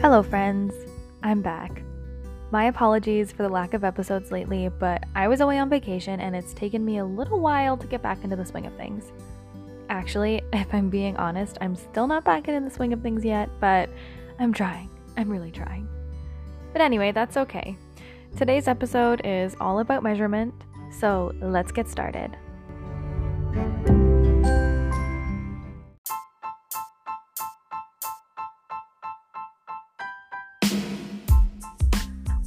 Hello, friends. I'm back. My apologies for the lack of episodes lately, but I was away on vacation and it's taken me a little while to get back into the swing of things. Actually, if I'm being honest, I'm still not back into the swing of things yet, but I'm trying. I'm really trying. But anyway, that's okay. Today's episode is all about measurement, so let's get started.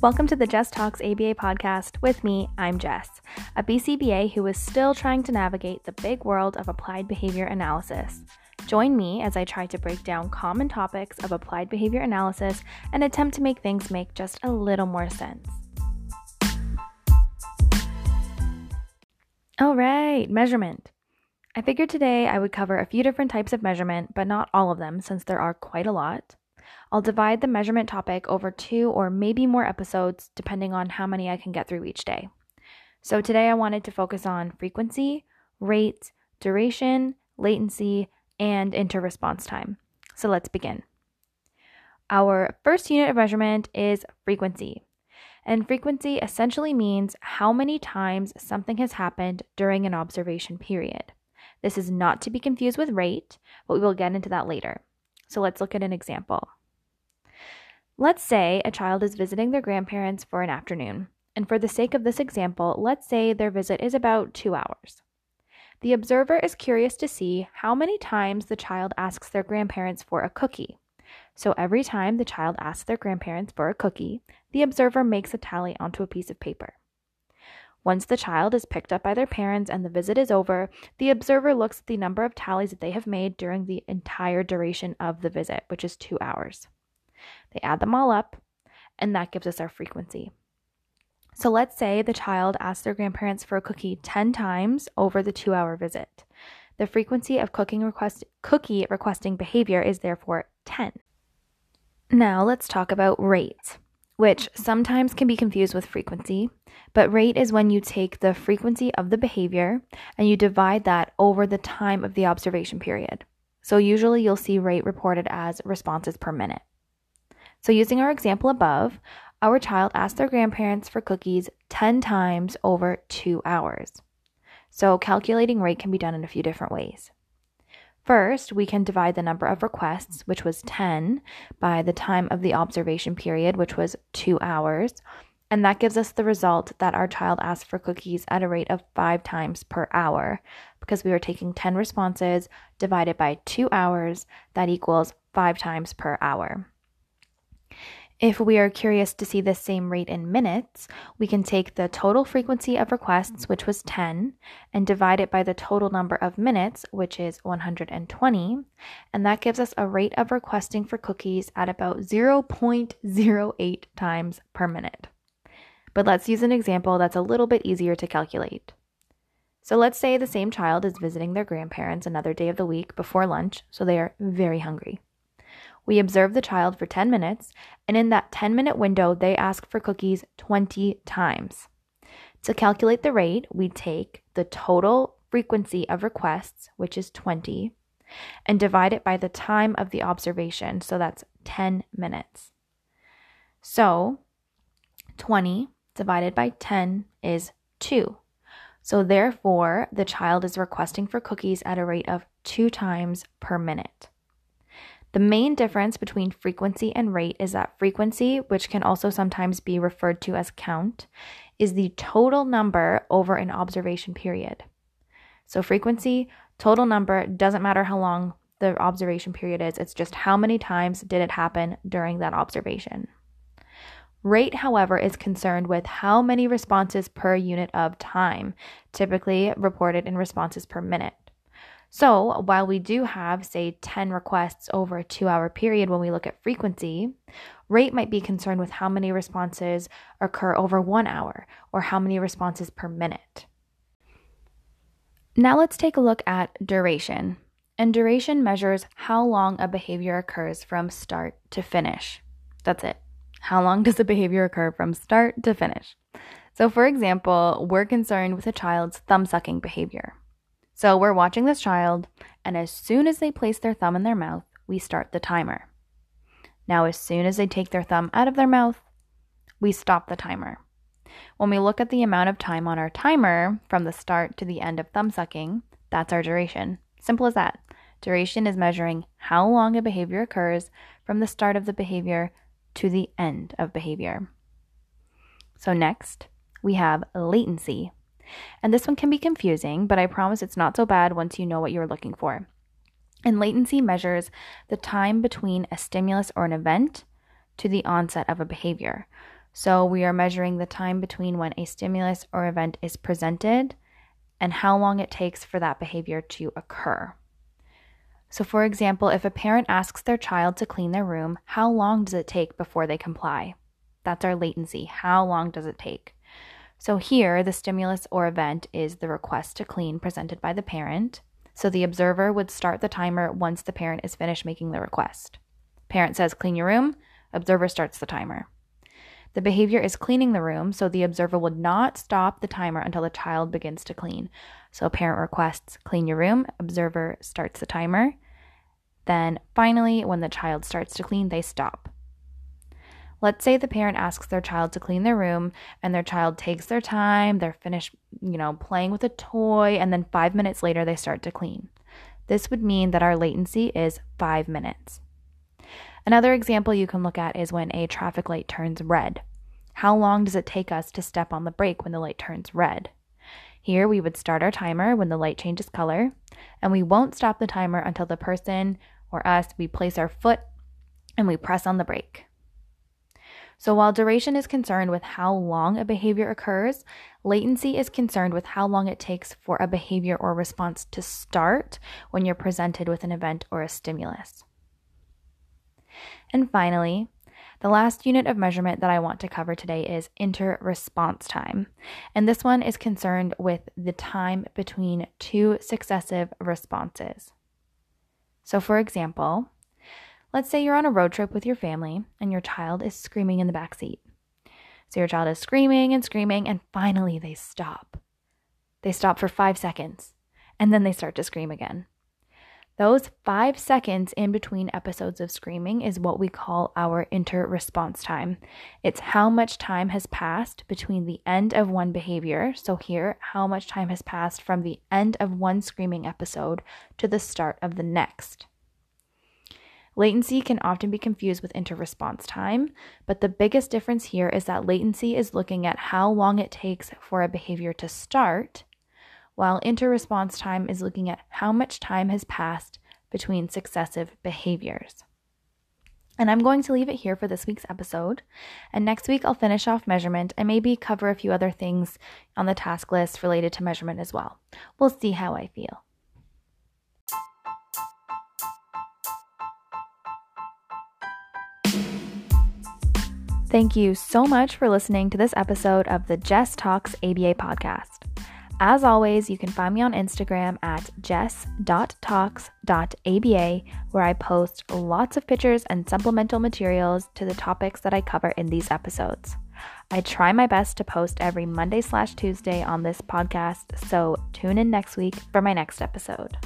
Welcome to the Jess Talks ABA podcast. With me, I'm Jess, a BCBA who is still trying to navigate the big world of applied behavior analysis. Join me as I try to break down common topics of applied behavior analysis and attempt to make things make just a little more sense. All right, measurement. I figured today I would cover a few different types of measurement, but not all of them since there are quite a lot. I'll divide the measurement topic over two or maybe more episodes, depending on how many I can get through each day. So today I wanted to focus on frequency, rate, duration, latency, and inter-response time. So let's begin. Our first unit of measurement is frequency. And frequency essentially means how many times something has happened during an observation period. This is not to be confused with rate, but we will get into that later. So let's look at an example. Let's say a child is visiting their grandparents for an afternoon, and for the sake of this example, let's say their visit is about two hours. The observer is curious to see how many times the child asks their grandparents for a cookie. So every time the child asks their grandparents for a cookie, the observer makes a tally onto a piece of paper. Once the child is picked up by their parents and the visit is over, the observer looks at the number of tallies that they have made during the entire duration of the visit, which is two hours. They add them all up, and that gives us our frequency. So let's say the child asks their grandparents for a cookie 10 times over the two hour visit. The frequency of request, cookie requesting behavior is therefore 10. Now let's talk about rate, which sometimes can be confused with frequency, but rate is when you take the frequency of the behavior and you divide that over the time of the observation period. So usually you'll see rate reported as responses per minute. So, using our example above, our child asked their grandparents for cookies 10 times over two hours. So, calculating rate can be done in a few different ways. First, we can divide the number of requests, which was 10, by the time of the observation period, which was two hours. And that gives us the result that our child asked for cookies at a rate of five times per hour because we are taking 10 responses divided by two hours. That equals five times per hour. If we are curious to see the same rate in minutes, we can take the total frequency of requests, which was 10, and divide it by the total number of minutes, which is 120, and that gives us a rate of requesting for cookies at about 0.08 times per minute. But let's use an example that's a little bit easier to calculate. So let's say the same child is visiting their grandparents another day of the week before lunch, so they are very hungry. We observe the child for 10 minutes, and in that 10 minute window, they ask for cookies 20 times. To calculate the rate, we take the total frequency of requests, which is 20, and divide it by the time of the observation, so that's 10 minutes. So 20 divided by 10 is 2. So therefore, the child is requesting for cookies at a rate of 2 times per minute. The main difference between frequency and rate is that frequency, which can also sometimes be referred to as count, is the total number over an observation period. So, frequency, total number, doesn't matter how long the observation period is, it's just how many times did it happen during that observation. Rate, however, is concerned with how many responses per unit of time, typically reported in responses per minute. So, while we do have, say, 10 requests over a two hour period when we look at frequency, rate might be concerned with how many responses occur over one hour or how many responses per minute. Now, let's take a look at duration. And duration measures how long a behavior occurs from start to finish. That's it. How long does a behavior occur from start to finish? So, for example, we're concerned with a child's thumb sucking behavior. So we're watching this child, and as soon as they place their thumb in their mouth, we start the timer. Now, as soon as they take their thumb out of their mouth, we stop the timer. When we look at the amount of time on our timer from the start to the end of thumb sucking, that's our duration. Simple as that. Duration is measuring how long a behavior occurs from the start of the behavior to the end of behavior. So, next, we have latency. And this one can be confusing, but I promise it's not so bad once you know what you're looking for. And latency measures the time between a stimulus or an event to the onset of a behavior. So we are measuring the time between when a stimulus or event is presented and how long it takes for that behavior to occur. So, for example, if a parent asks their child to clean their room, how long does it take before they comply? That's our latency. How long does it take? So, here, the stimulus or event is the request to clean presented by the parent. So, the observer would start the timer once the parent is finished making the request. Parent says, clean your room, observer starts the timer. The behavior is cleaning the room, so the observer would not stop the timer until the child begins to clean. So parent requests clean your room, observer starts the timer. Then finally, when the child starts to clean, they stop. Let's say the parent asks their child to clean their room and their child takes their time, they're finished, you know, playing with a toy, and then five minutes later they start to clean. This would mean that our latency is five minutes. Another example you can look at is when a traffic light turns red. How long does it take us to step on the brake when the light turns red? Here we would start our timer when the light changes color, and we won't stop the timer until the person or us, we place our foot and we press on the brake. So while duration is concerned with how long a behavior occurs, latency is concerned with how long it takes for a behavior or response to start when you're presented with an event or a stimulus. And finally, the last unit of measurement that I want to cover today is inter-response time. And this one is concerned with the time between two successive responses. So, for example, let's say you're on a road trip with your family and your child is screaming in the back seat. So, your child is screaming and screaming, and finally they stop. They stop for five seconds, and then they start to scream again. Those five seconds in between episodes of screaming is what we call our inter response time. It's how much time has passed between the end of one behavior. So, here, how much time has passed from the end of one screaming episode to the start of the next. Latency can often be confused with inter response time, but the biggest difference here is that latency is looking at how long it takes for a behavior to start while inter-response time is looking at how much time has passed between successive behaviors. And I'm going to leave it here for this week's episode. And next week, I'll finish off measurement and maybe cover a few other things on the task list related to measurement as well. We'll see how I feel. Thank you so much for listening to this episode of the Jess Talks ABA podcast. As always, you can find me on Instagram at jess.talks.aba, where I post lots of pictures and supplemental materials to the topics that I cover in these episodes. I try my best to post every Monday slash Tuesday on this podcast, so tune in next week for my next episode.